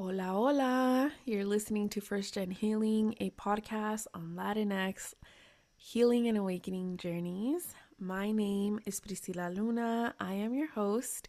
Hola, hola. You're listening to First Gen Healing, a podcast on Latinx healing and awakening journeys. My name is Priscilla Luna. I am your host.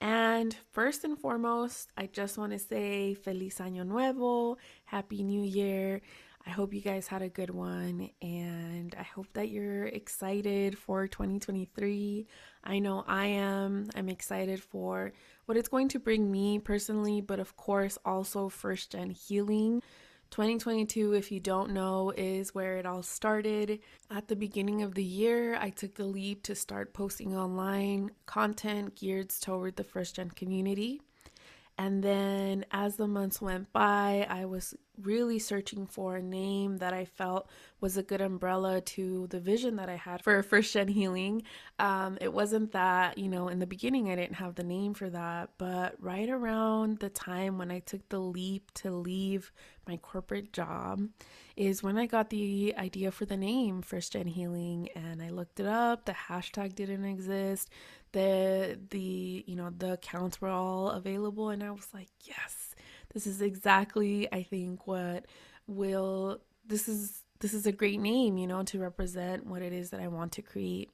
And first and foremost, I just want to say Feliz Año Nuevo, Happy New Year. I hope you guys had a good one and I hope that you're excited for 2023. I know I am. I'm excited for what it's going to bring me personally, but of course, also first gen healing. 2022, if you don't know, is where it all started. At the beginning of the year, I took the leap to start posting online content geared toward the first gen community. And then as the months went by, I was really searching for a name that I felt was a good umbrella to the vision that I had for first gen healing. Um, it wasn't that, you know, in the beginning I didn't have the name for that, but right around the time when I took the leap to leave my corporate job is when I got the idea for the name First Gen Healing and I looked it up. The hashtag didn't exist. The the you know the accounts were all available and I was like, yes, this is exactly I think what will this is this is a great name, you know, to represent what it is that I want to create.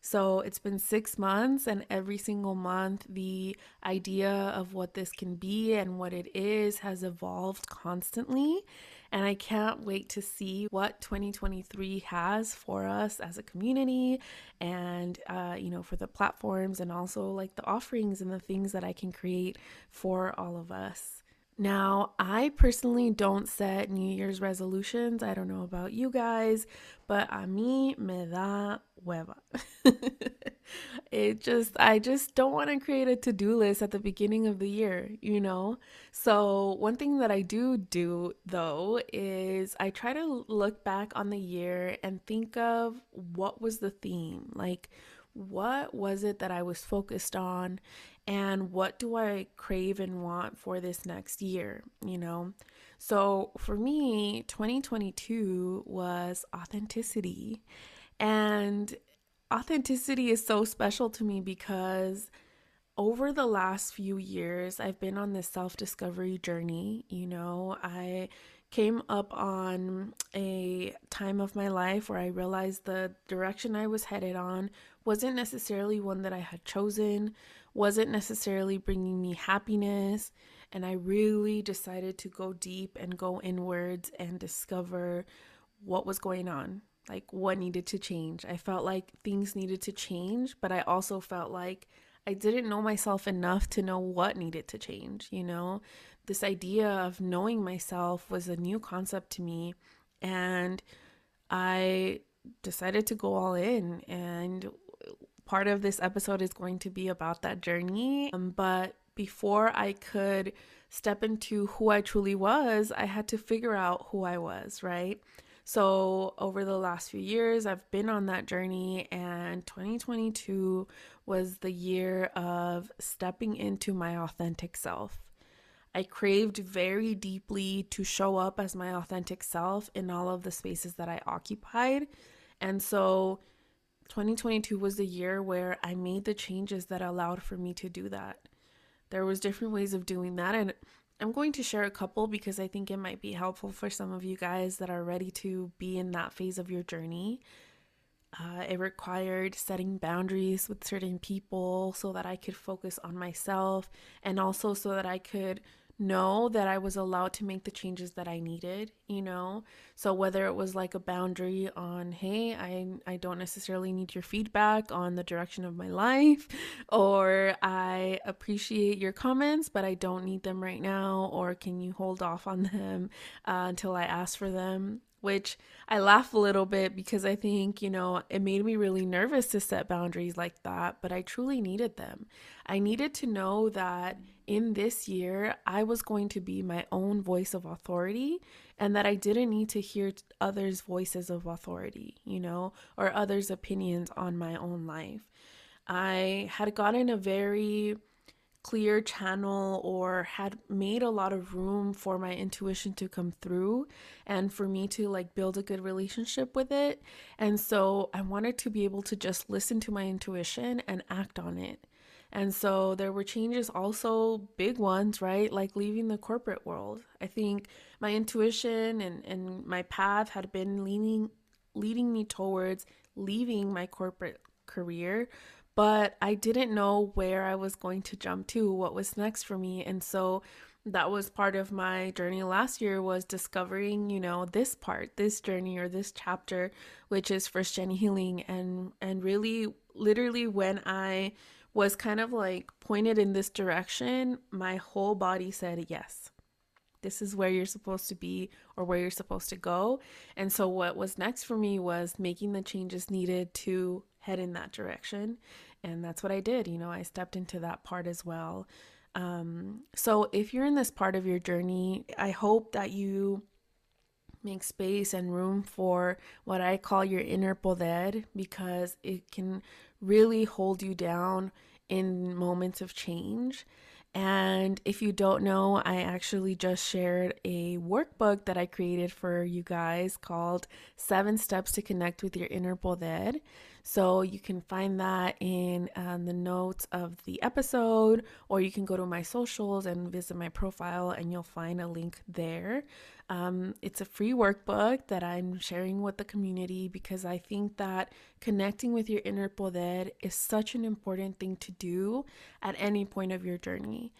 So it's been six months, and every single month, the idea of what this can be and what it is has evolved constantly. And I can't wait to see what 2023 has for us as a community and, uh, you know, for the platforms and also like the offerings and the things that I can create for all of us. Now, I personally don't set New Year's resolutions. I don't know about you guys, but a mí me da hueva. it just, I just don't want to create a to do list at the beginning of the year, you know? So, one thing that I do do though is I try to look back on the year and think of what was the theme. Like, what was it that I was focused on and what do I crave and want for this next year, you know? So for me, 2022 was authenticity. And authenticity is so special to me because over the last few years, I've been on this self discovery journey. You know, I came up on a time of my life where I realized the direction I was headed on wasn't necessarily one that I had chosen, wasn't necessarily bringing me happiness. And I really decided to go deep and go inwards and discover what was going on, like what needed to change. I felt like things needed to change, but I also felt like I didn't know myself enough to know what needed to change, you know? This idea of knowing myself was a new concept to me. And I decided to go all in. And part of this episode is going to be about that journey. Um, but before I could step into who I truly was, I had to figure out who I was, right? So, over the last few years, I've been on that journey, and 2022 was the year of stepping into my authentic self. I craved very deeply to show up as my authentic self in all of the spaces that I occupied. And so, 2022 was the year where I made the changes that allowed for me to do that. There was different ways of doing that and I'm going to share a couple because I think it might be helpful for some of you guys that are ready to be in that phase of your journey. Uh, it required setting boundaries with certain people so that I could focus on myself and also so that I could know that I was allowed to make the changes that I needed, you know? So whether it was like a boundary on, hey, I I don't necessarily need your feedback on the direction of my life, or I appreciate your comments, but I don't need them right now, or can you hold off on them uh, until I ask for them? which I laugh a little bit because I think, you know, it made me really nervous to set boundaries like that, but I truly needed them. I needed to know that in this year, I was going to be my own voice of authority and that I didn't need to hear others' voices of authority, you know, or others' opinions on my own life. I had gotten a very clear channel or had made a lot of room for my intuition to come through and for me to like build a good relationship with it. And so I wanted to be able to just listen to my intuition and act on it. And so there were changes, also big ones, right? Like leaving the corporate world. I think my intuition and, and my path had been leaning leading me towards leaving my corporate career, but I didn't know where I was going to jump to, what was next for me. And so that was part of my journey last year was discovering you know this part this journey or this chapter which is first gen healing and and really literally when i was kind of like pointed in this direction my whole body said yes this is where you're supposed to be or where you're supposed to go. And so what was next for me was making the changes needed to head in that direction. And that's what i did you know i stepped into that part as well. Um, so, if you're in this part of your journey, I hope that you make space and room for what I call your inner poder because it can really hold you down in moments of change. And if you don't know, I actually just shared a workbook that I created for you guys called Seven Steps to Connect with Your Inner Poder. So you can find that in um, the notes of the episode, or you can go to my socials and visit my profile, and you'll find a link there. Um, it's a free workbook that I'm sharing with the community because I think that connecting with your inner poder is such an important thing to do at any point of your journey.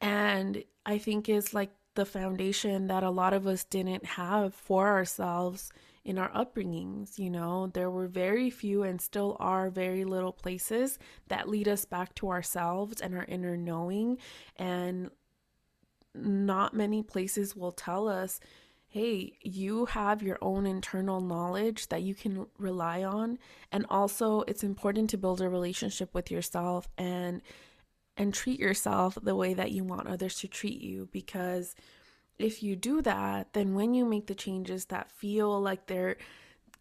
And I think is like the foundation that a lot of us didn't have for ourselves in our upbringings. You know, there were very few and still are very little places that lead us back to ourselves and our inner knowing. And not many places will tell us, hey, you have your own internal knowledge that you can rely on. And also, it's important to build a relationship with yourself and and treat yourself the way that you want others to treat you because if you do that, then when you make the changes that feel like they're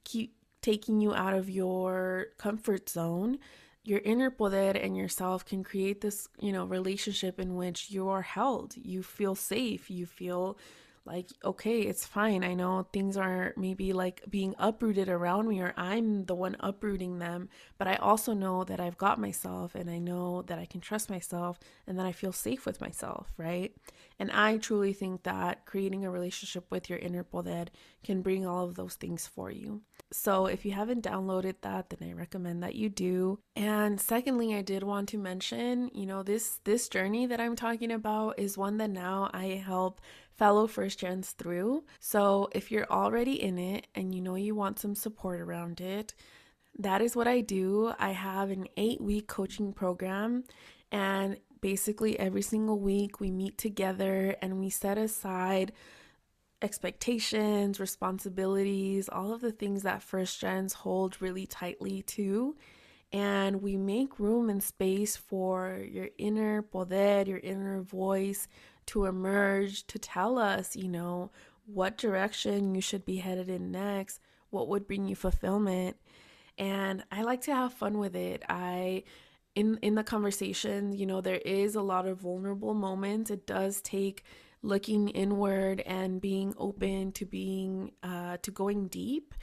keep taking you out of your comfort zone, your inner poder and yourself can create this, you know, relationship in which you are held. You feel safe. You feel like okay it's fine. I know things are maybe like being uprooted around me or i'm the one uprooting them but i also know that i've got myself and i know that i can trust myself and that i feel safe with myself right? And i truly think that creating a relationship with your inner poder can bring all of those things for you. So if you haven't downloaded that then i recommend that you do. And secondly i did want to mention you know this this journey that i'm talking about is one that now i help fellow first gens through. So if you're already in it and you know you want some support around it, that is what I do. I have an eight week coaching program, and basically every single week we meet together and we set aside expectations, responsibilities, all of the things that first gens hold really tightly to. And we make room and space for your inner poder, your inner voice to emerge to tell us, you know, what direction you should be headed in next, what would bring you fulfillment. And I like to have fun with it. I in in the conversation, you know, there is a lot of vulnerable moments. It does take looking inward and being open to being uh to going deep,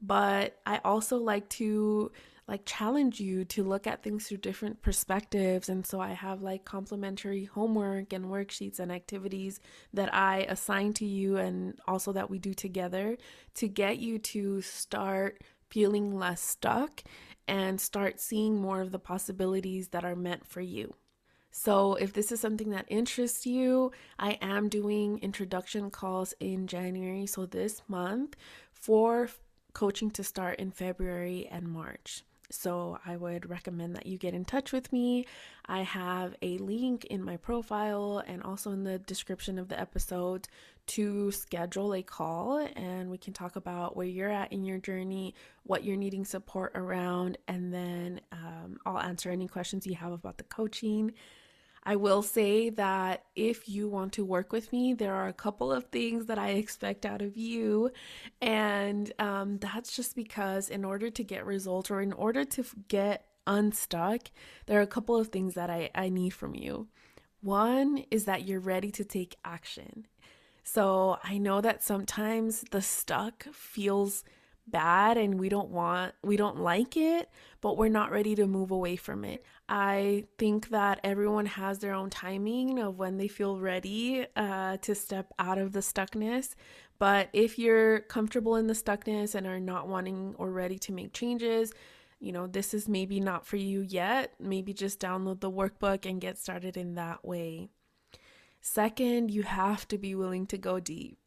but I also like to like challenge you to look at things through different perspectives. And so I have like complimentary homework and worksheets and activities that I assign to you and also that we do together to get you to start feeling less stuck and start seeing more of the possibilities that are meant for you. So, if this is something that interests you, I am doing introduction calls in January, so this month, for coaching to start in February and March. So I would recommend that you get in touch with me. I have a link in my profile and also in the description of the episode to schedule a call and we can talk about where you're at in your journey, what you're needing support around, and then um, I'll answer any questions you have about the coaching. I will say that if you want to work with me, there are a couple of things that I expect out of you. And um, that's just because, in order to get results or in order to get unstuck, there are a couple of things that I, I need from you. One is that you're ready to take action. So I know that sometimes the stuck feels bad and we don't want we don't like it but we're not ready to move away from it. I think that everyone has their own timing of when they feel ready uh, to step out of the stuckness. But if you're comfortable in the stuckness and are not wanting or ready to make changes you know this is maybe not for you yet. Maybe just download the workbook and get started in that way. Second you have to be willing to go deep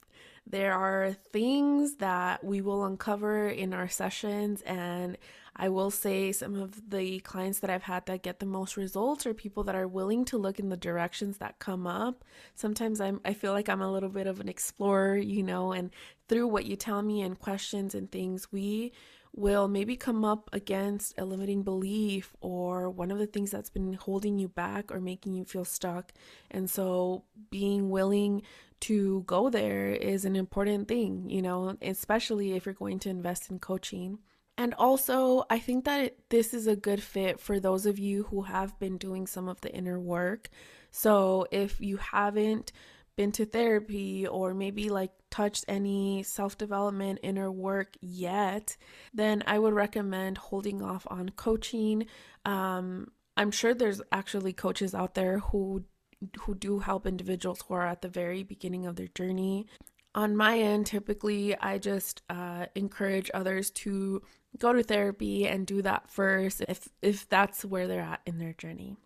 there are things that we will uncover in our sessions, and I will say some of the clients that I've had that get the most results are people that are willing to look in the directions that come up. Sometimes I'm I feel like I'm a little bit of an explorer, you know, and through what you tell me and questions and things, we will maybe come up against a limiting belief or one of the things that's been holding you back or making you feel stuck. And so being willing to go there is an important thing, you know, especially if you're going to invest in coaching. And also, I think that this is a good fit for those of you who have been doing some of the inner work. So, if you haven't been to therapy or maybe like touched any self development inner work yet, then I would recommend holding off on coaching. Um, I'm sure there's actually coaches out there who who do help individuals who are at the very beginning of their journey. On my end, typically, I just uh, encourage others to go to therapy and do that first if if that's where they're at in their journey.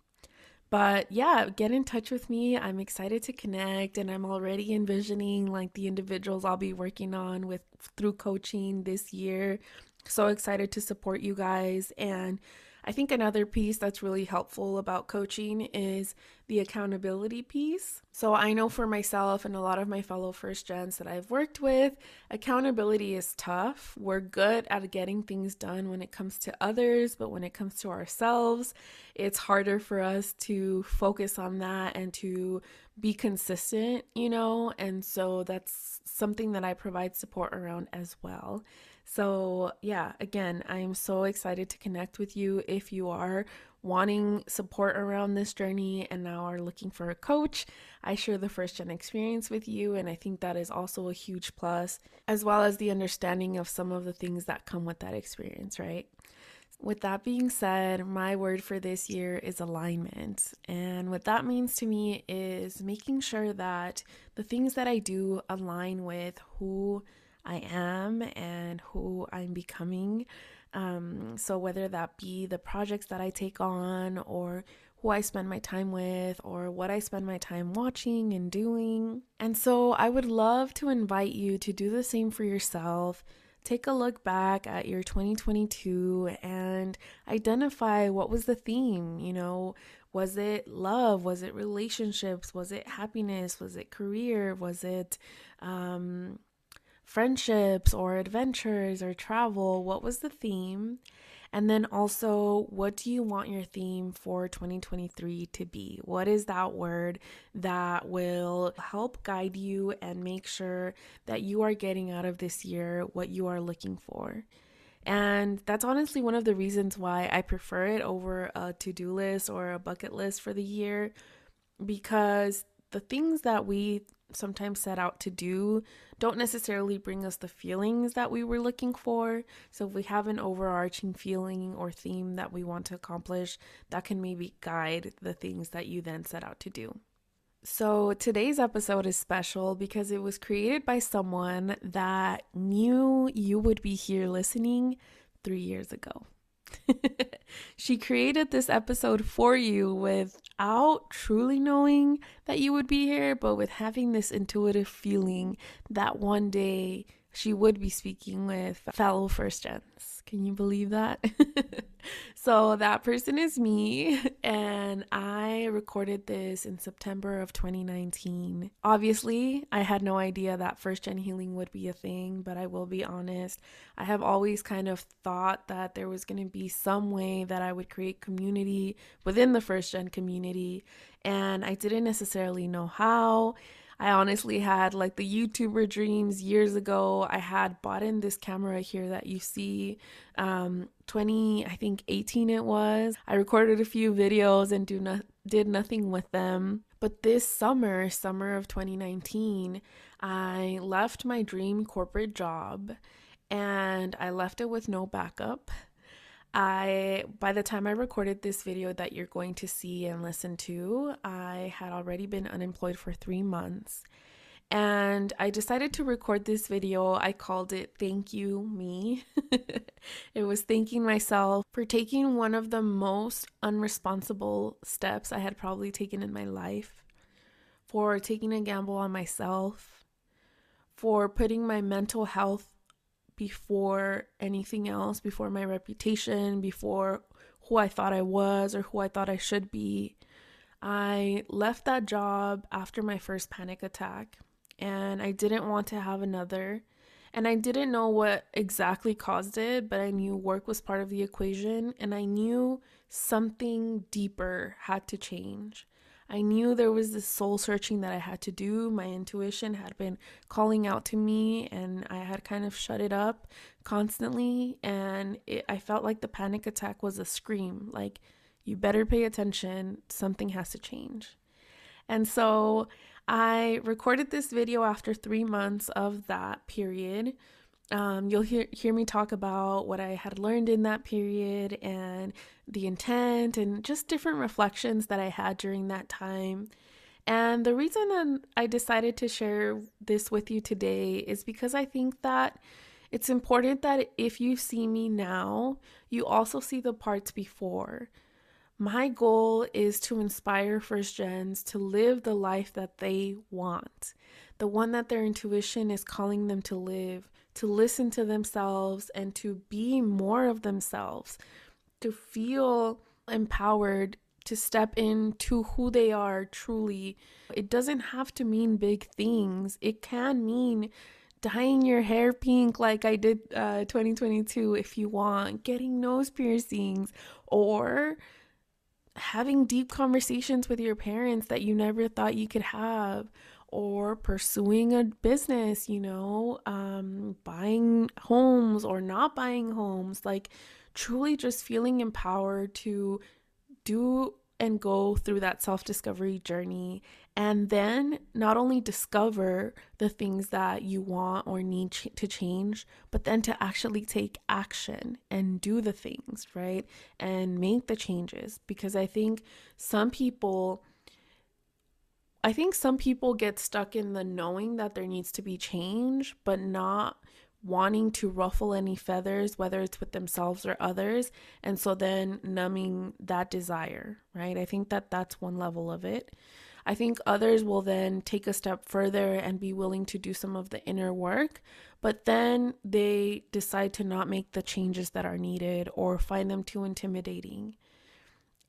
But yeah, get in touch with me. I'm excited to connect and I'm already envisioning like the individuals I'll be working on with through coaching this year. So excited to support you guys and I think another piece that's really helpful about coaching is the accountability piece. So I know for myself and a lot of my fellow first gens that I've worked with, accountability is tough. We're good at getting things done when it comes to others, but when it comes to ourselves, it's harder for us to focus on that and to be consistent, you know? And so that's something that I provide support around as well. So, yeah, again, I'm so excited to connect with you if you are wanting support around this journey and now are looking for a coach. I share the first gen experience with you, and I think that is also a huge plus, as well as the understanding of some of the things that come with that experience, right? With that being said, my word for this year is alignment. And what that means to me is making sure that the things that I do align with who I am and who I'm becoming. Um, so, whether that be the projects that I take on, or who I spend my time with, or what I spend my time watching and doing. And so, I would love to invite you to do the same for yourself. Take a look back at your 2022 and identify what was the theme. You know, was it love? Was it relationships? Was it happiness? Was it career? Was it um, friendships or adventures or travel? What was the theme? And then also, what do you want your theme for 2023 to be? What is that word that will help guide you and make sure that you are getting out of this year what you are looking for? And that's honestly one of the reasons why I prefer it over a to do list or a bucket list for the year because the things that we sometimes set out to do don't necessarily bring us the feelings that we were looking for. So, if we have an overarching feeling or theme that we want to accomplish, that can maybe guide the things that you then set out to do. So, today's episode is special because it was created by someone that knew you would be here listening three years ago. she created this episode for you without truly knowing that you would be here, but with having this intuitive feeling that one day she would be speaking with fellow first gens. Can you believe that? so that person is me, and I recorded this in September of 2019. Obviously, I had no idea that first gen healing would be a thing, but I will be honest, I have always kind of thought that there was going to be some way that I would create community within the first gen community, and I didn't necessarily know how. I honestly had like the YouTuber dreams years ago. I had bought in this camera here that you see. Um, 20, I think 18 it was. I recorded a few videos and do not did nothing with them. But this summer, summer of 2019, I left my dream corporate job and I left it with no backup. I by the time I recorded this video that you're going to see and listen to, I had already been unemployed for 3 months. And I decided to record this video. I called it Thank You Me. it was thanking myself for taking one of the most unresponsible steps I had probably taken in my life, for taking a gamble on myself, for putting my mental health before anything else, before my reputation, before who I thought I was or who I thought I should be. I left that job after my first panic attack and I didn't want to have another. And I didn't know what exactly caused it, but I knew work was part of the equation and I knew something deeper had to change. I knew there was this soul searching that I had to do. My intuition had been calling out to me, and I had kind of shut it up constantly. And it, I felt like the panic attack was a scream like, you better pay attention, something has to change. And so I recorded this video after three months of that period. Um, you'll hear hear me talk about what I had learned in that period and the intent and just different reflections that I had during that time. And the reason that I decided to share this with you today is because I think that it's important that if you see me now, you also see the parts before. My goal is to inspire first gens to live the life that they want, the one that their intuition is calling them to live, to listen to themselves and to be more of themselves, to feel empowered to step into who they are truly. It doesn't have to mean big things, it can mean dyeing your hair pink like I did uh, 2022 if you want, getting nose piercings, or having deep conversations with your parents that you never thought you could have or pursuing a business, you know, um, buying homes or not buying homes, like truly just feeling empowered to do and go through that self discovery journey. And then not only discover the things that you want or need ch- to change, but then to actually take action and do the things, right? And make the changes. Because I think some people I think some people get stuck in the knowing that there needs to be change, but not wanting to ruffle any feathers, whether it's with themselves or others. And so then numbing that desire, right? I think that that's one level of it. I think others will then take a step further and be willing to do some of the inner work, but then they decide to not make the changes that are needed or find them too intimidating.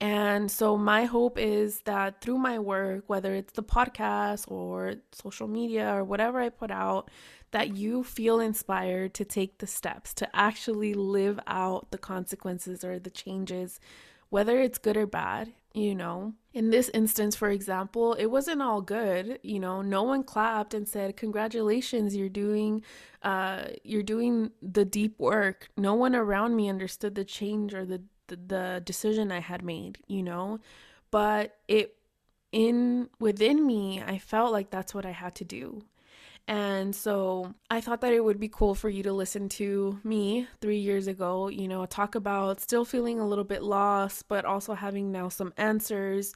And so, my hope is that through my work, whether it's the podcast or social media or whatever I put out, that you feel inspired to take the steps to actually live out the consequences or the changes, whether it's good or bad. You know, in this instance, for example, it wasn't all good. You know, no one clapped and said, "Congratulations, you're doing, uh, you're doing the deep work." No one around me understood the change or the the, the decision I had made, you know? But it in within me, I felt like that's what I had to do. And so I thought that it would be cool for you to listen to me three years ago, you know, talk about still feeling a little bit lost, but also having now some answers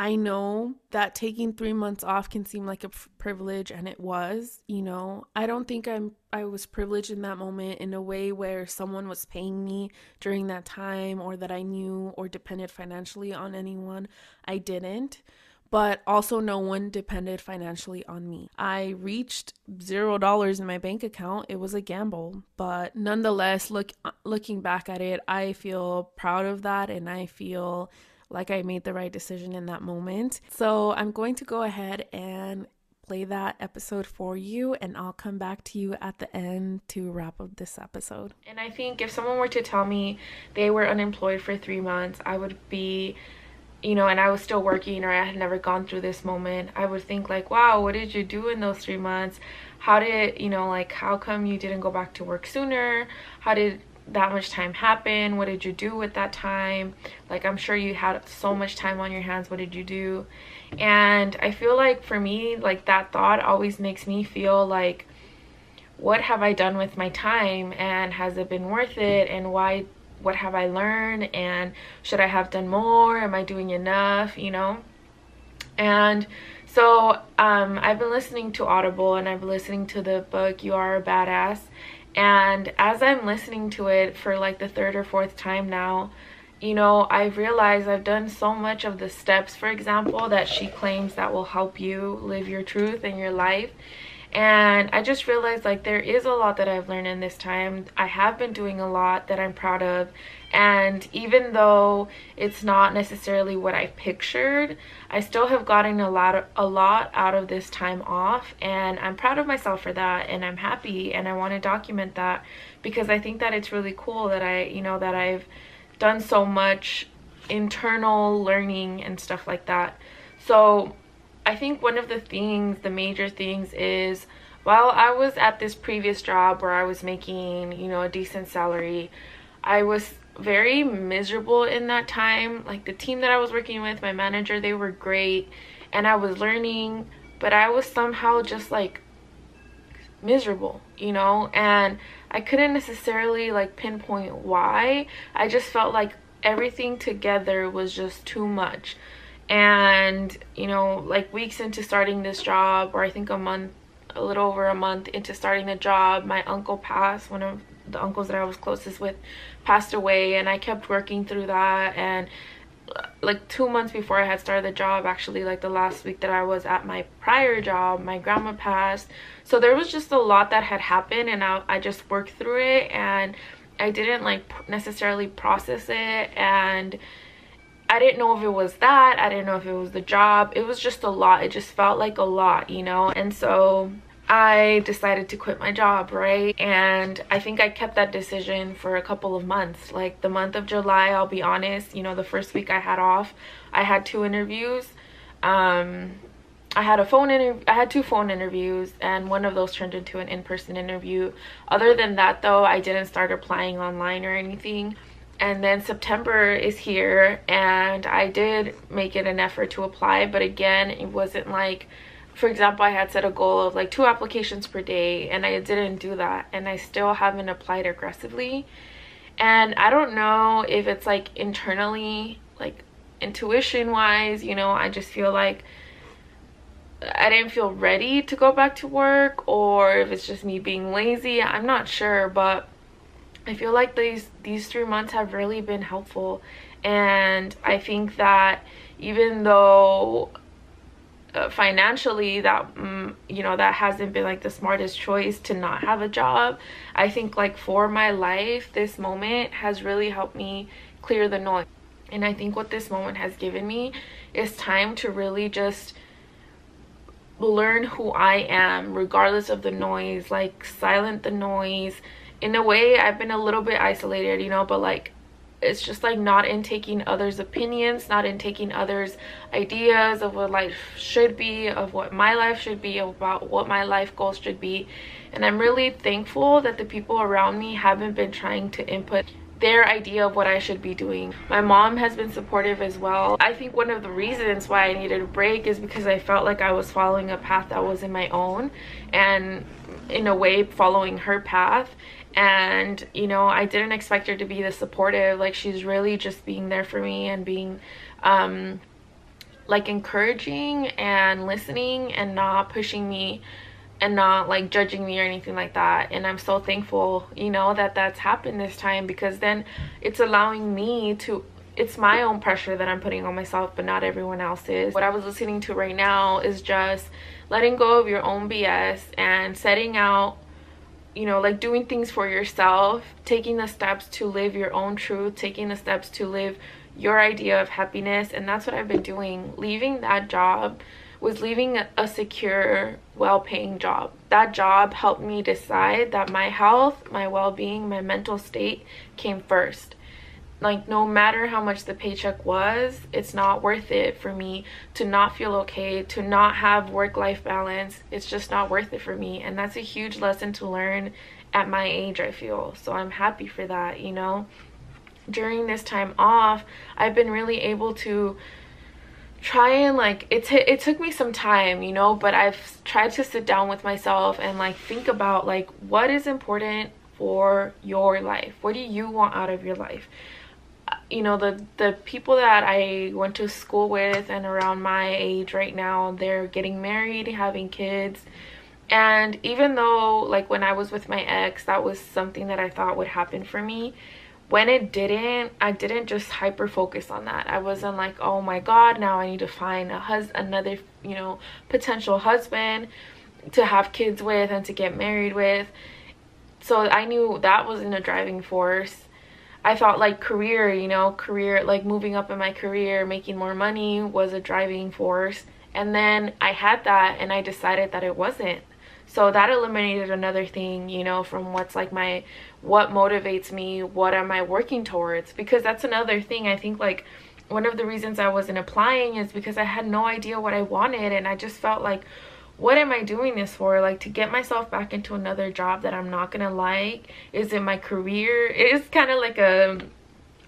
I know that taking 3 months off can seem like a privilege and it was, you know. I don't think I'm I was privileged in that moment in a way where someone was paying me during that time or that I knew or depended financially on anyone. I didn't but also no one depended financially on me. I reached zero dollars in my bank account. It was a gamble, but nonetheless, look looking back at it, I feel proud of that, and I feel like I made the right decision in that moment. So I'm going to go ahead and play that episode for you, and I'll come back to you at the end to wrap up this episode. And I think if someone were to tell me they were unemployed for three months, I would be you know, and I was still working or I had never gone through this moment, I would think like, wow, what did you do in those three months? How did, you know, like, how come you didn't go back to work sooner? How did that much time happen? What did you do with that time? Like, I'm sure you had so much time on your hands. What did you do? And I feel like for me, like, that thought always makes me feel like, what have I done with my time and has it been worth it and why what have I learned and should I have done more am I doing enough you know and so um, I've been listening to Audible and I've been listening to the book You Are a Badass and as I'm listening to it for like the third or fourth time now you know I've realized I've done so much of the steps for example that she claims that will help you live your truth in your life and I just realized like there is a lot that I've learned in this time. I have been doing a lot that I'm proud of and even though it's not necessarily what I pictured, I still have gotten a lot of, a lot out of this time off and I'm proud of myself for that and I'm happy and I want to document that because I think that it's really cool that I, you know, that I've done so much internal learning and stuff like that. So I think one of the things, the major things is while I was at this previous job where I was making, you know, a decent salary, I was very miserable in that time. Like the team that I was working with, my manager, they were great and I was learning, but I was somehow just like miserable, you know, and I couldn't necessarily like pinpoint why. I just felt like everything together was just too much and you know like weeks into starting this job or i think a month a little over a month into starting the job my uncle passed one of the uncles that i was closest with passed away and i kept working through that. And uh, like two months before i had started the job actually like the last week that i was at my prior job my grandma passed. So there was just a lot that had happened and i, I just worked through it and i didn't like necessarily process it. And I didn't know if it was that. I didn't know if it was the job. It was just a lot. It just felt like a lot, you know? And so I decided to quit my job, right? And I think I kept that decision for a couple of months. Like the month of July, I'll be honest, you know, the first week I had off, I had two interviews. Um, I had a phone interview. I had two phone interviews, and one of those turned into an in-person interview. Other than that, though, I didn't start applying online or anything and then September is here and I did make it an effort to apply but again it wasn't like for example I had set a goal of like two applications per day and I didn't do that and I still haven't applied aggressively. And I don't know if it's like internally like intuition wise you know I just feel like I didn't feel ready to go back to work or if it's just me being lazy I'm not sure but I feel like these these three months have really been helpful. And I think that even though uh, financially that um, you know that hasn't been like the smartest choice to not have a job I think like for my life this moment has really helped me clear the noise. And I think what this moment has given me is time to really just learn who I am regardless of the noise like silent the noise in a way I've been a little bit isolated, you know, but like it's just like not in taking others' opinions, not in taking others' ideas of what life should be, of what my life should be, about what my life goals should be. And I'm really thankful that the people around me haven't been trying to input their idea of what I should be doing. My mom has been supportive as well. I think one of the reasons why I needed a break is because I felt like I was following a path that wasn't my own and in a way following her path and you know i didn't expect her to be this supportive. Like she's really just being there for me and being um like encouraging and listening and not pushing me and not like judging me or anything like that. And i'm so thankful you know that that's happened this time because then it's allowing me to it's my own pressure that i'm putting on myself but not everyone else's. What i was listening to right now is just letting go of your own bs and setting out you know like doing things for yourself taking the steps to live your own truth taking the steps to live your idea of happiness and that's what i've been doing. Leaving that job was leaving a secure well-paying job. That job helped me decide that my health my well-being my mental state came first like no matter how much the paycheck was it's not worth it for me to not feel okay to not have work life balance. It's just not worth it for me. And that's a huge lesson to learn at my age i feel. So i'm happy for that you know? During this time off i've been really able to try and like it, t- it took me some time you know? But i've tried to sit down with myself and like think about like what is important for your life? What do you want out of your life you know the the people that i went to school with and around my age right now they're getting married having kids. And even though like when i was with my ex that was something that i thought would happen for me when it didn't i didn't just hyper focus on that. I wasn't like oh my god now i need to find a hus another you know potential husband to have kids with and to get married with. So i knew that wasn't a driving force i thought like career you know career like moving up in my career making more money was a driving force. And then i had that and i decided that it wasn't. So that eliminated another thing you know from what's like my what motivates me what am i working towards? Because that's another thing i think like one of the reasons i wasn't applying is because i had no idea what i wanted and i just felt like what am i doing this for? Like to get myself back into another job that i'm not gonna like? Is it my career? It is kind of like a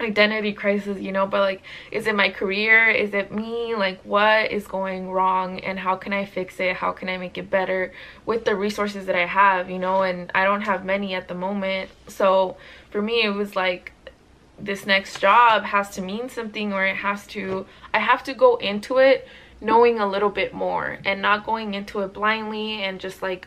identity crisis you know but like is it my career? Is it me? Like what is going wrong? And how can i fix it? How can i make it better with the resources that i have you know? And i don't have many at the moment. So for me it was like this next job has to mean something or it has to i have to go into it knowing a little bit more and not going into it blindly and just like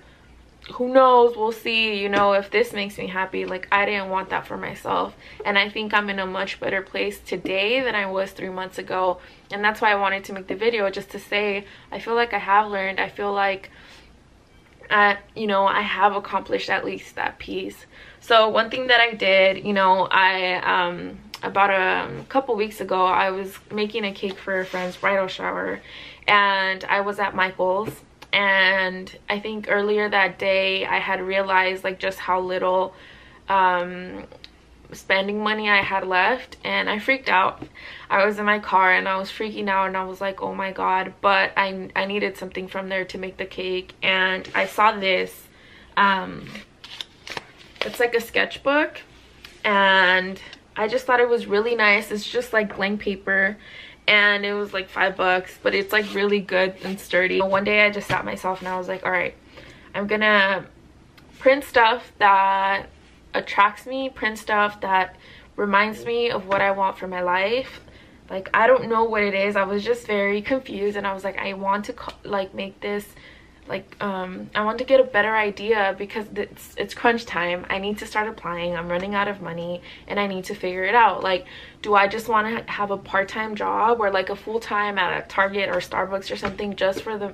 who knows? We'll see you know if this makes me happy. Like i didn't want that for myself. And i think i'm in a much better place today than i was three months ago. And that's why i wanted to make the video just to say i feel like i have learned. I feel like I, you know i have accomplished at least that piece. So one thing that i did you know i um about a couple weeks ago i was making a cake for a friend's bridal shower and i was at michael's and I think earlier that day I had realized like just how little um, spending money I had left and I freaked out. I was in my car and I was freaking out and I was like, oh my god, but I, I needed something from there to make the cake and I saw this. Um, it's like a sketchbook and I just thought it was really nice. It's just like blank paper and it was like five bucks but it's like really good and sturdy. One day i just sat myself and i was like all right i'm gonna print stuff that attracts me print stuff that reminds me of what i want for my life. Like i don't know what it is. I was just very confused and i was like i want to like make this like um i want to get a better idea because it's it's crunch time. I need to start applying. I'm running out of money and i need to figure it out. Like do i just want to have a part-time job or like a full-time at a target or starbucks or something just for the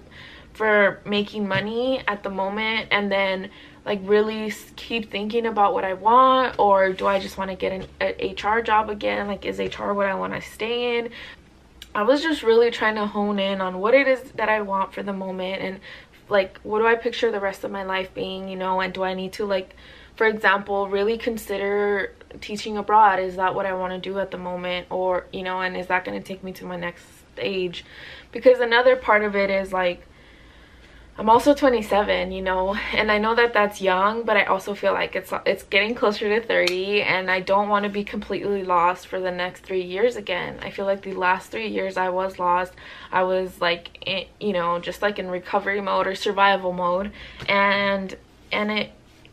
for making money at the moment and then like really keep thinking about what i want? Or do i just want to get an a hr job again? Like is hr what i want to stay in? I was just really trying to hone in on what it is that I want for the moment and like what do i picture the rest of my life being you know and do i need to like for example really consider teaching abroad? Is that what i want to do at the moment? Or you know and is that going to take me to my next stage? Because another part of it is like I'm also 27, you know, and I know that that's young, but I also feel like it's it's getting closer to 30 and I don't want to be completely lost for the next 3 years again. I feel like the last 3 years I was lost. I was like you know, just like in recovery mode or survival mode and and it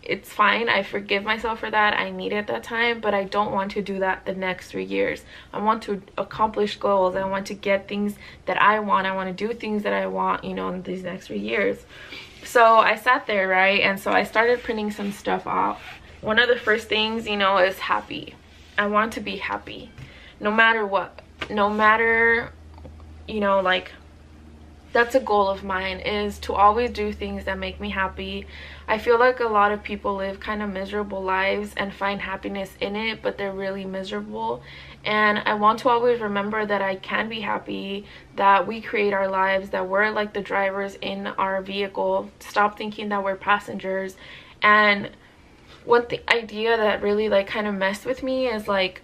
it's fine. I forgive myself for that. I need it that time, but I don't want to do that the next three years. I want to accomplish goals. I want to get things that I want. I want to do things that I want, you know, in these next three years. So I sat there, right? And so I started printing some stuff off. One of the first things, you know, is happy. I want to be happy no matter what. No matter, you know, like that's a goal of mine is to always do things that make me happy. I feel like a lot of people live kind of miserable lives and find happiness in it but they're really miserable. And i want to always remember that i can be happy that we create our lives that we're like the drivers in our vehicle. Stop thinking that we're passengers. And one the idea that really like kind of messed with me is like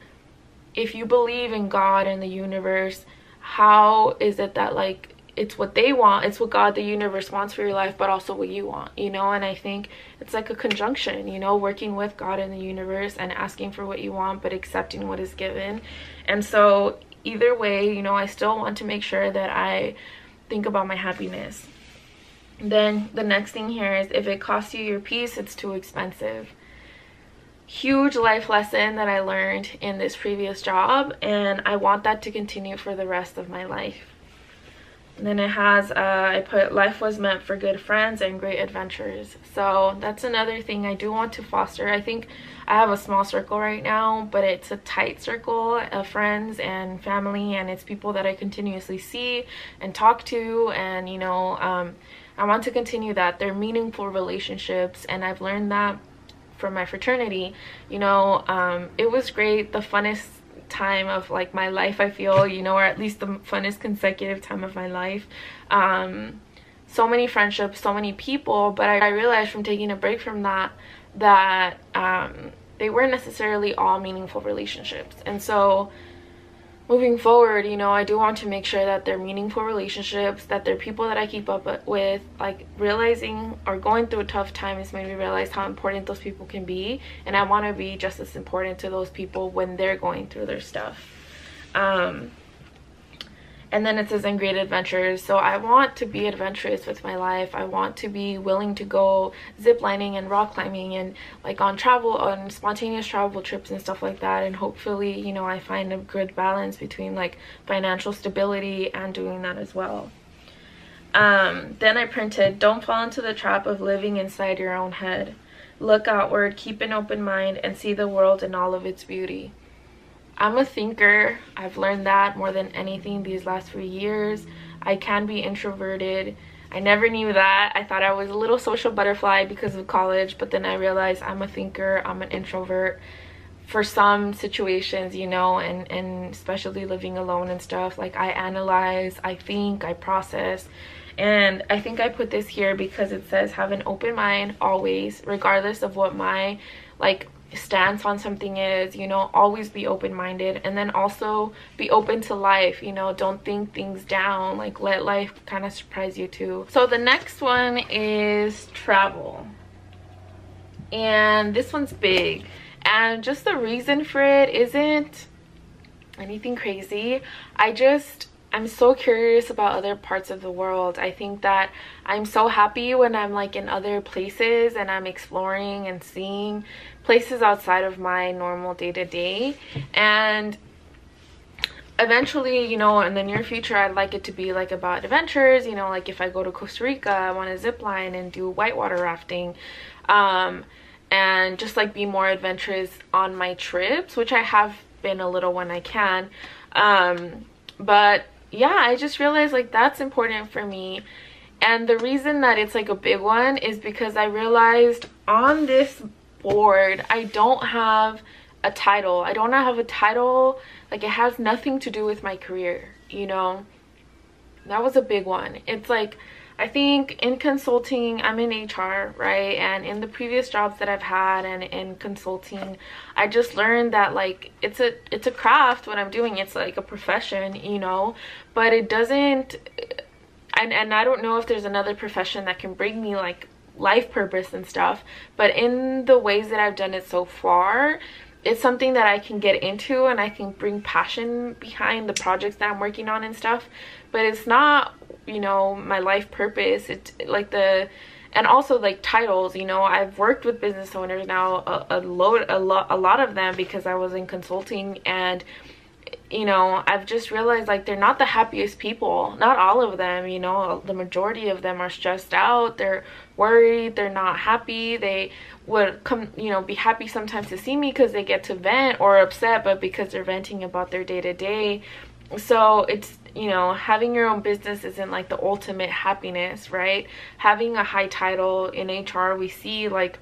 if you believe in god and the universe how is it that like it's what they want it's what god the universe wants for your life but also what you want you know and i think it's like a conjunction you know working with god and the universe and asking for what you want but accepting what is given and so either way, you know, I still want to make sure that I think about my happiness. Then the next thing here is if it costs you your peace, it's too expensive. Huge life lesson that I learned in this previous job, and I want that to continue for the rest of my life. And then it has, uh, I put life was meant for good friends and great adventures. So that's another thing I do want to foster. I think I have a small circle right now, but it's a tight circle of friends and family, and it's people that I continuously see and talk to. And, you know, um, I want to continue that. They're meaningful relationships, and I've learned that from my fraternity. You know, um, it was great, the funnest time of like my life I feel you know or at least the funnest consecutive time of my life. Um so many friendships so many people but I, I realized from taking a break from that that um they weren't necessarily all meaningful relationships. And so moving forward, you know, I do want to make sure that they're meaningful relationships, that they're people that I keep up with. Like realizing or going through a tough time has made me realize how important those people can be. And I want to be just as important to those people when they're going through their stuff. Um, and then it says in great adventures. So i want to be adventurous with my life. I want to be willing to go zip lining and rock climbing and like on travel on spontaneous travel trips and stuff like that. And hopefully you know i find a good balance between like financial stability and doing that as well. Um, then i printed don't fall into the trap of living inside your own head. Look outward keep an open mind and see the world in all of its beauty I'm a thinker. I've learned that more than anything these last few years. I can be introverted. I never knew that. I thought I was a little social butterfly because of college, but then I realized I'm a thinker. I'm an introvert for some situations, you know, and, and especially living alone and stuff. Like I analyze, I think, I process. And I think I put this here because it says have an open mind always, regardless of what my like stance on something is you know always be open-minded and then also be open to life you know don't think things down like let life kind of surprise you too. So the next one is travel. And this one's big. And just the reason for it isn't anything crazy. I just I'm so curious about other parts of the world. I think that I'm so happy when I'm like in other places and I'm exploring and seeing places outside of my normal day-to-day. And eventually you know in the near future i'd like it to be like about adventures. You know like if i go to costa rica i want to zip line and do whitewater rafting um and just like be more adventurous on my trips which i have been a little when i can. Um but yeah i just realized like that's important for me and the reason that it's like a big one is because i realized on this board. I don't have a title. I don't have a title. Like it has nothing to do with my career, you know? That was a big one. It's like I think in consulting, I'm in HR, right? And in the previous jobs that I've had and in consulting, I just learned that like it's a it's a craft what I'm doing. It's like a profession, you know, but it doesn't and and I don't know if there's another profession that can bring me like life purpose and stuff but in the ways that I've done it so far it's something that I can get into and I can bring passion behind the projects that I'm working on and stuff but it's not you know my life purpose. It's like the and also like titles you know I've worked with business owners now a, a load a lot a lot of them because I was in consulting and you know i've just realized like they're not the happiest people. Not all of them you know. The majority of them are stressed out. They're worried. They're not happy. They would come you know be happy sometimes to see me because they get to vent or upset but because they're venting about their day to day so it's you know having your own business isn't like the ultimate happiness right? Having a high title in hr we see like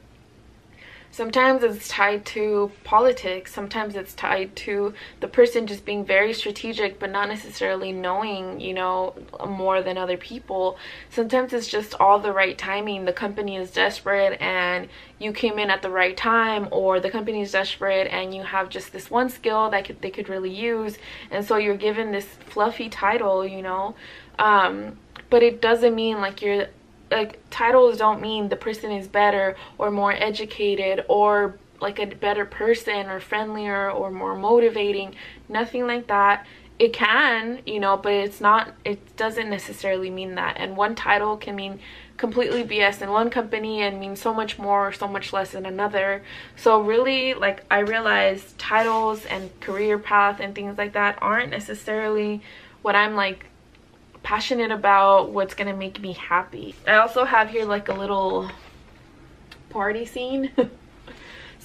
Sometimes it's tied to politics. Sometimes it's tied to the person just being very strategic but not necessarily knowing, you know, more than other people. Sometimes it's just all the right timing. The company is desperate and you came in at the right time or the company is desperate and you have just this one skill that could, they could really use and so you're given this fluffy title, you know. Um, but it doesn't mean like you're like titles don't mean the person is better or more educated or like a better person or friendlier or more motivating nothing like that it can, you know, but it's not, it doesn't necessarily mean that. And one title can mean completely BS in one company and mean so much more or so much less in another. So really, like, I realized titles and career path and things like that aren't necessarily what I'm like passionate about, what's gonna make me happy. I also have here like a little party scene.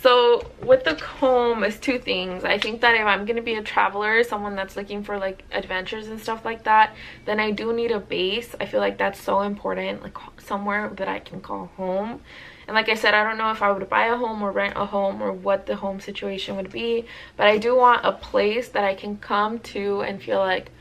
so with the comb is two things i think that if i'm to be a traveler someone that's looking for like adventures and stuff like that then i do need a base i feel like that's so important like somewhere that i can call home and like i said i don't know if i would buy a home or rent a home or what the home situation would be but i do want a place that i can come to and feel like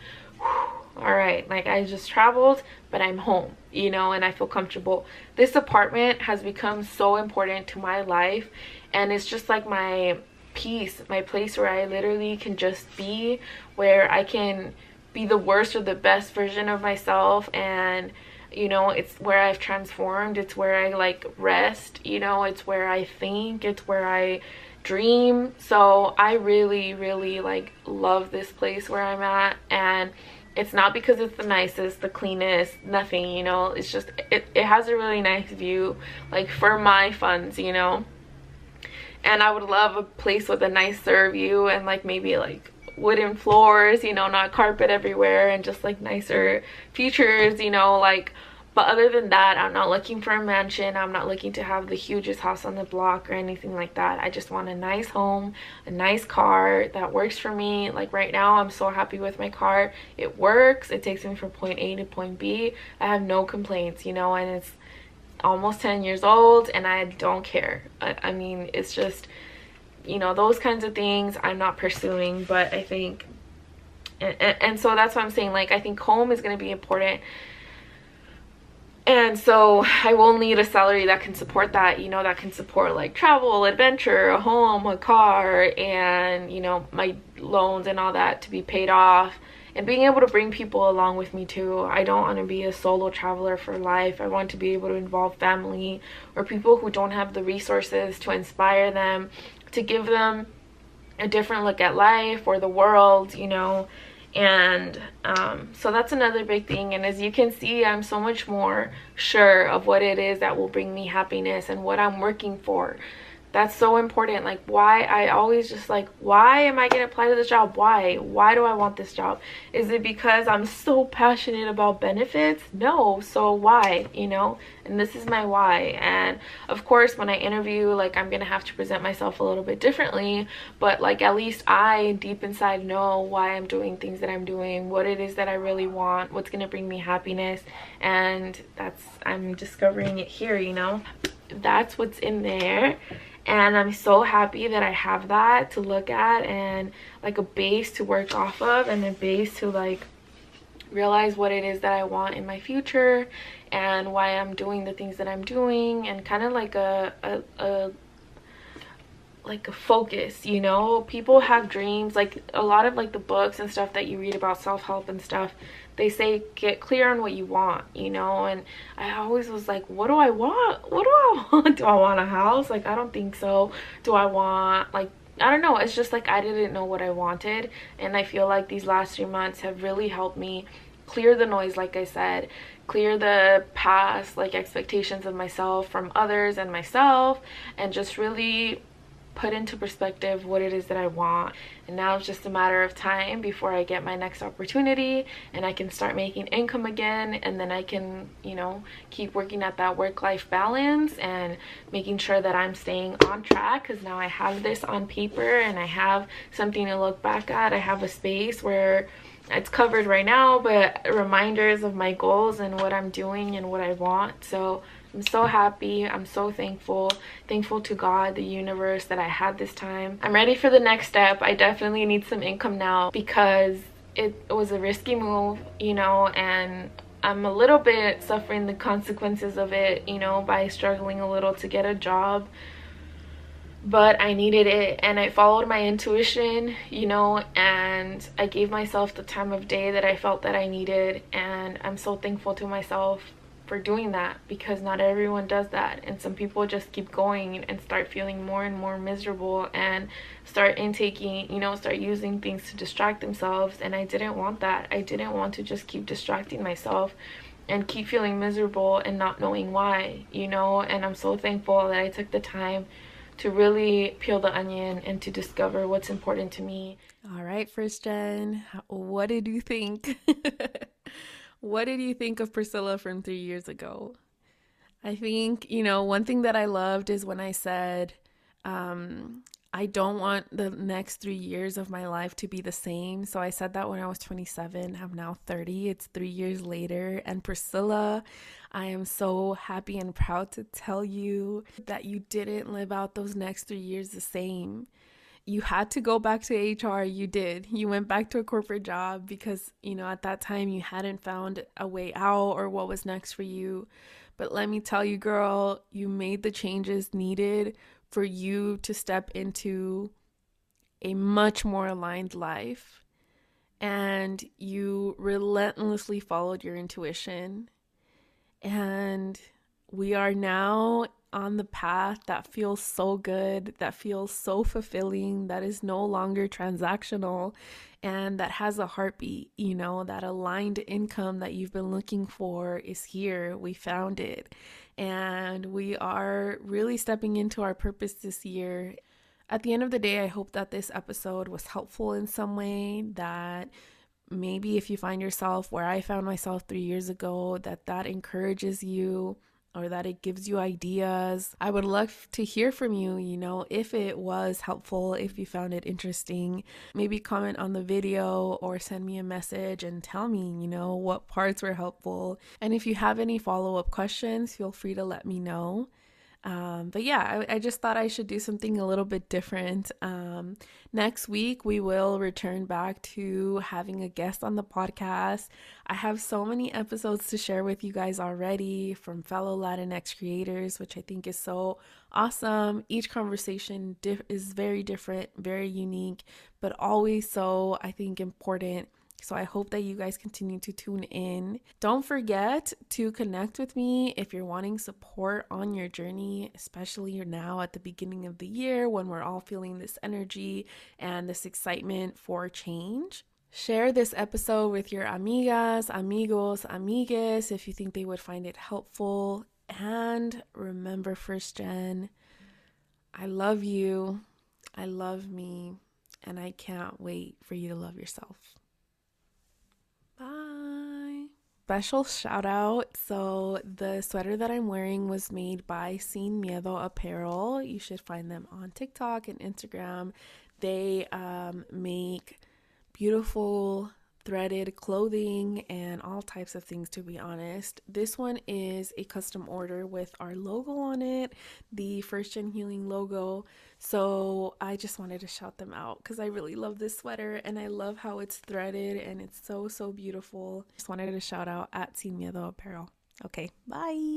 all right like i just traveled but i'm home you know and i feel comfortable. This apartment has become so important to my life and it's just like my peace my place where i literally can just be where i can be the worst or the best version of myself and you know it's where i've transformed it's where i like rest you know it's where i think it's where i dream. So i really really like love this place where i'm at and it's not because it's the nicest the cleanest nothing you know. It's just it, it has a really nice view like for my funds you know. And i would love a place with a nicer view and like maybe like wooden floors you know not carpet everywhere and just like nicer features you know like but other than that, I'm not looking for a mansion. I'm not looking to have the hugest house on the block or anything like that. I just want a nice home, a nice car that works for me. Like right now, I'm so happy with my car. It works. It takes me from point A to point B. I have no complaints, you know, and it's almost 10 years old and I don't care. I, I mean, it's just, you know, those kinds of things I'm not pursuing, but I think, and, and, and so that's what I'm saying. Like, I think home is going to be important and so I will need a salary that can support that, you know, that can support like travel, adventure, a home, a car, and, you know, my loans and all that to be paid off. And being able to bring people along with me too. I don't want to be a solo traveler for life. I want to be able to involve family or people who don't have the resources to inspire them, to give them a different look at life or the world, you know and um, so that's another big thing. And as you can see i'm so much more sure of what it is that will bring me happiness and what i'm working for that's so important. Like why i always just like why am i gonna apply to this job? Why? Why do i want this job? Is it because i'm so passionate about benefits? No. So why you know? And this is my why. And of course when i interview like i'm gonna have to present myself a little bit differently. But like at least i deep inside know why i'm doing things that i'm doing what it is that i really want what's gonna bring me happiness. And that's i'm discovering it here you know? That's what's in there and i'm so happy that i have that to look at and like a base to work off of and a base to like realize what it is that i want in my future and why i'm doing the things that i'm doing and kind of like a, a, a like a focus you know? People have dreams like a lot of like the books and stuff that you read about self-help and stuff they say get clear on what you want you know? And i always was like what do i want? What do i want? Do i want a house? Like i don't think so. Do i want like I don't know, it's just like I didn't know what I wanted and I feel like these last three months have really helped me clear the noise like I said, clear the past like expectations of myself from others and myself and just really put into perspective what it is that I want. And now it's just a matter of time before I get my next opportunity and I can start making income again and then I can, you know, keep working at that work-life balance and making sure that I'm staying on track because now I have this on paper and I have something to look back at. I have a space where it's covered right now but reminders of my goals and what I'm doing and what I want. So I'm so happy. I'm so thankful. Thankful to God, the universe that I had this time. I'm ready for the next step. I definitely need some income now because it was a risky move, you know, and I'm a little bit suffering the consequences of it, you know, by struggling a little to get a job. But I needed it and I followed my intuition, you know, and I gave myself the time of day that I felt that I needed. And I'm so thankful to myself for doing that because not everyone does that. And some people just keep going and start feeling more and more miserable and start intaking you know start using things to distract themselves. And I didn't want that. I didn't want to just keep distracting myself and keep feeling miserable and not knowing why you know? And I'm so thankful that I took the time to really peel the onion and to discover what's important to me. All right first gen what did you think What did you think of Priscilla from three years ago? I think, you know, one thing that I loved is when I said, um, I don't want the next three years of my life to be the same. So I said that when I was 27. I'm now 30. It's three years later. And Priscilla, I am so happy and proud to tell you that you didn't live out those next three years the same you had to go back to HR. You did. You went back to a corporate job because, you know, at that time you hadn't found a way out or what was next for you. But let me tell you, girl, you made the changes needed for you to step into a much more aligned life. And you relentlessly followed your intuition. And we are now on the path that feels so good, that feels so fulfilling, that is no longer transactional, and that has a heartbeat. You know, that aligned income that you've been looking for is here. We found it. And we are really stepping into our purpose this year. At the end of the day, I hope that this episode was helpful in some way, that maybe if you find yourself where I found myself three years ago, that that encourages you or that it gives you ideas. I would love to hear from you, you know, if it was helpful, if you found it interesting. Maybe comment on the video or send me a message and tell me, you know, what parts were helpful. And if you have any follow up questions, feel free to let me know. Um, but yeah, I, I, just thought I should do something a little bit different. Um, next week, we will return back to having a guest on the podcast. I have so many episodes to share with you guys already from fellow Latinx creators, which I think is so awesome. Each conversation dif- is very different, very unique, but always so, I think, important so I hope that you guys continue to tune in. Don't forget to connect with me if you're wanting support on your journey, especially now at the beginning of the year when we're all feeling this energy and this excitement for change. Share this episode with your amigas, amigos, amigues if you think they would find it helpful. And remember, first gen, I love you, I love me, and I can't wait for you to love yourself. Bye. Special shout out. So, the sweater that I'm wearing was made by Sin Miedo Apparel. You should find them on TikTok and Instagram. They um, make beautiful threaded clothing and all types of things to be honest. This one is a custom order with our logo on it, the First Gen Healing logo. So I just wanted to shout them out because I really love this sweater and I love how it's threaded and it's so, so beautiful. Just wanted to shout out at Sin Miedo Apparel. Okay, bye.